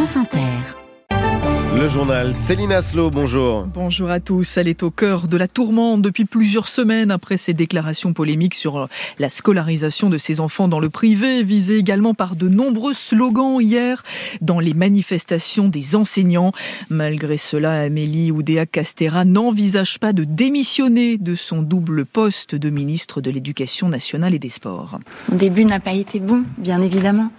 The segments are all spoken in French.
France Inter. Le journal Céline Aslo, bonjour. Bonjour à tous. Elle est au cœur de la tourmente depuis plusieurs semaines après ses déclarations polémiques sur la scolarisation de ses enfants dans le privé, visée également par de nombreux slogans hier dans les manifestations des enseignants. Malgré cela, Amélie Oudéa Castera n'envisage pas de démissionner de son double poste de ministre de l'Éducation nationale et des Sports. Mon début n'a pas été bon, bien évidemment.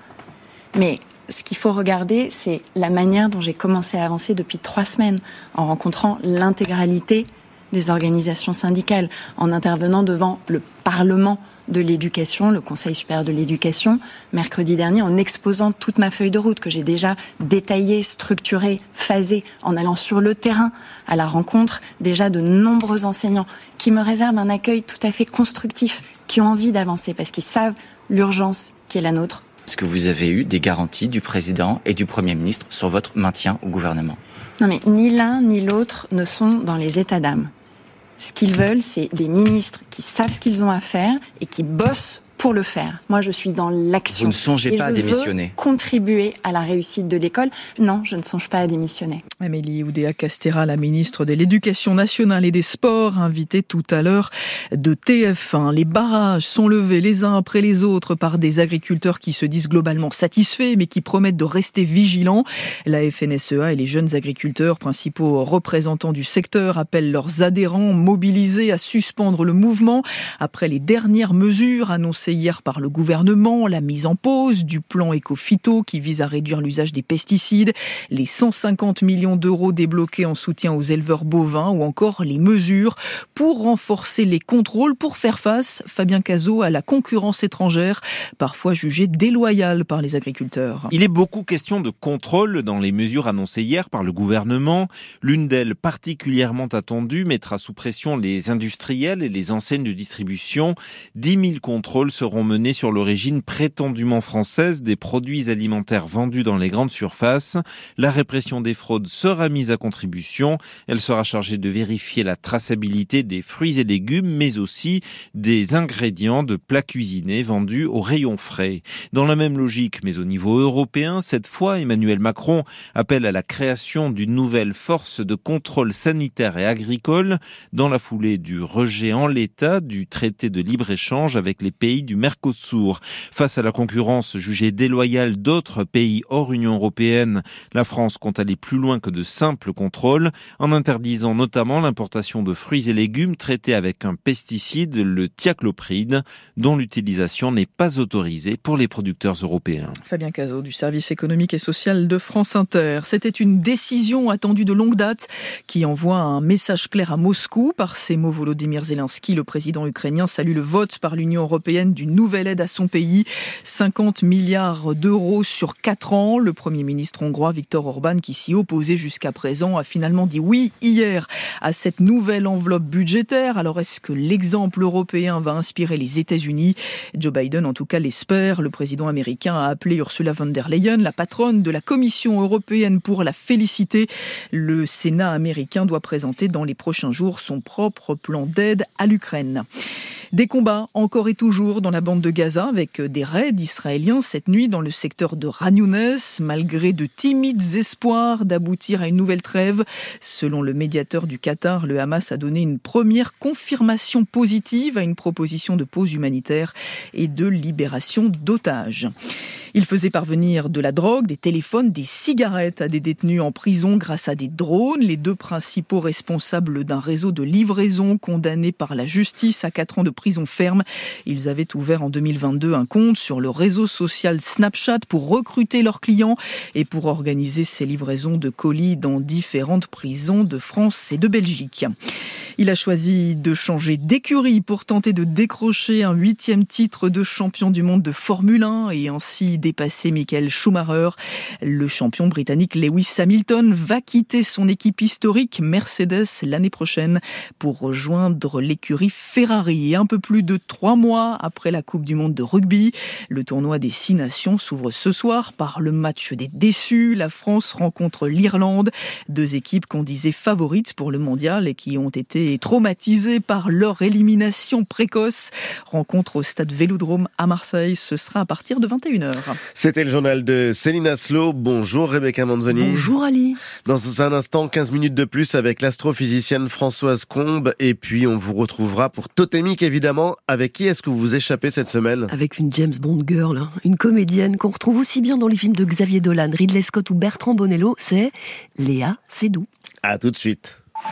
Mais ce qu'il faut regarder, c'est la manière dont j'ai commencé à avancer depuis trois semaines, en rencontrant l'intégralité des organisations syndicales, en intervenant devant le Parlement de l'éducation, le Conseil supérieur de l'éducation, mercredi dernier, en exposant toute ma feuille de route que j'ai déjà détaillée, structurée, phasée, en allant sur le terrain à la rencontre déjà de nombreux enseignants qui me réservent un accueil tout à fait constructif, qui ont envie d'avancer parce qu'ils savent l'urgence qui est la nôtre est-ce que vous avez eu des garanties du président et du Premier ministre sur votre maintien au gouvernement? Non mais ni l'un ni l'autre ne sont dans les états d'âme. Ce qu'ils veulent, c'est des ministres qui savent ce qu'ils ont à faire et qui bossent pour le faire. Moi, je suis dans l'action. Vous ne songez pas à démissionner Contribuer à la réussite de l'école. Non, je ne songe pas à démissionner. Amélie Oudéa Castera, la ministre de l'Éducation nationale et des Sports, invitée tout à l'heure de TF1. Les barrages sont levés les uns après les autres par des agriculteurs qui se disent globalement satisfaits, mais qui promettent de rester vigilants. La FNSEA et les jeunes agriculteurs, principaux représentants du secteur, appellent leurs adhérents mobilisés à suspendre le mouvement après les dernières mesures annoncées hier par le gouvernement, la mise en pause du plan éco-phyto qui vise à réduire l'usage des pesticides, les 150 millions d'euros débloqués en soutien aux éleveurs bovins ou encore les mesures pour renforcer les contrôles pour faire face, Fabien Cazot, à la concurrence étrangère, parfois jugée déloyale par les agriculteurs. Il est beaucoup question de contrôle dans les mesures annoncées hier par le gouvernement. L'une d'elles, particulièrement attendue, mettra sous pression les industriels et les enseignes de distribution. 10 000 contrôles seront menées sur l'origine prétendument française des produits alimentaires vendus dans les grandes surfaces. La répression des fraudes sera mise à contribution. Elle sera chargée de vérifier la traçabilité des fruits et légumes, mais aussi des ingrédients de plats cuisinés vendus au rayon frais. Dans la même logique, mais au niveau européen, cette fois, Emmanuel Macron appelle à la création d'une nouvelle force de contrôle sanitaire et agricole dans la foulée du rejet en l'état du traité de libre-échange avec les pays du Mercosur. Face à la concurrence jugée déloyale d'autres pays hors Union européenne, la France compte aller plus loin que de simples contrôles en interdisant notamment l'importation de fruits et légumes traités avec un pesticide, le thiaclopride, dont l'utilisation n'est pas autorisée pour les producteurs européens. Fabien Cazot du service économique et social de France Inter. C'était une décision attendue de longue date qui envoie un message clair à Moscou. Par ces mots, Volodymyr Zelensky, le président ukrainien, salue le vote par l'Union européenne d'une nouvelle aide à son pays, 50 milliards d'euros sur 4 ans. Le Premier ministre hongrois Viktor Orban, qui s'y opposait jusqu'à présent, a finalement dit oui hier à cette nouvelle enveloppe budgétaire. Alors est-ce que l'exemple européen va inspirer les États-Unis? Joe Biden, en tout cas, l'espère. Le président américain a appelé Ursula von der Leyen, la patronne de la Commission européenne, pour la féliciter. Le Sénat américain doit présenter dans les prochains jours son propre plan d'aide à l'Ukraine. Des combats encore et toujours dans la bande de Gaza avec des raids israéliens cette nuit dans le secteur de Ranounès, malgré de timides espoirs d'aboutir à une nouvelle trêve. Selon le médiateur du Qatar, le Hamas a donné une première confirmation positive à une proposition de pause humanitaire et de libération d'otages. Il faisait parvenir de la drogue, des téléphones, des cigarettes à des détenus en prison grâce à des drones. Les deux principaux responsables d'un réseau de livraison condamnés par la justice à 4 ans de prison ferme. Ils avaient ouvert en 2022 un compte sur le réseau social Snapchat pour recruter leurs clients et pour organiser ces livraisons de colis dans différentes prisons de France et de Belgique. Il a choisi de changer d'écurie pour tenter de décrocher un huitième titre de champion du monde de Formule 1 et ainsi dépasser Michael Schumacher. Le champion britannique Lewis Hamilton va quitter son équipe historique Mercedes l'année prochaine pour rejoindre l'écurie Ferrari. Et un peu plus de trois mois après la Coupe du Monde de rugby, le tournoi des six nations s'ouvre ce soir par le match des déçus. La France rencontre l'Irlande, deux équipes qu'on disait favorites pour le mondial et qui ont été traumatisés par leur élimination précoce. Rencontre au stade Vélodrome à Marseille. Ce sera à partir de 21h. C'était le journal de Céline Aslo. Bonjour Rebecca Manzoni. Bonjour Ali. Dans un instant, 15 minutes de plus avec l'astrophysicienne Françoise Combe. Et puis, on vous retrouvera pour Totémique, évidemment. Avec qui est-ce que vous vous échappez cette semaine Avec une James Bond girl, hein. une comédienne qu'on retrouve aussi bien dans les films de Xavier Dolan, Ridley Scott ou Bertrand Bonello. C'est Léa Seydoux. À tout de suite.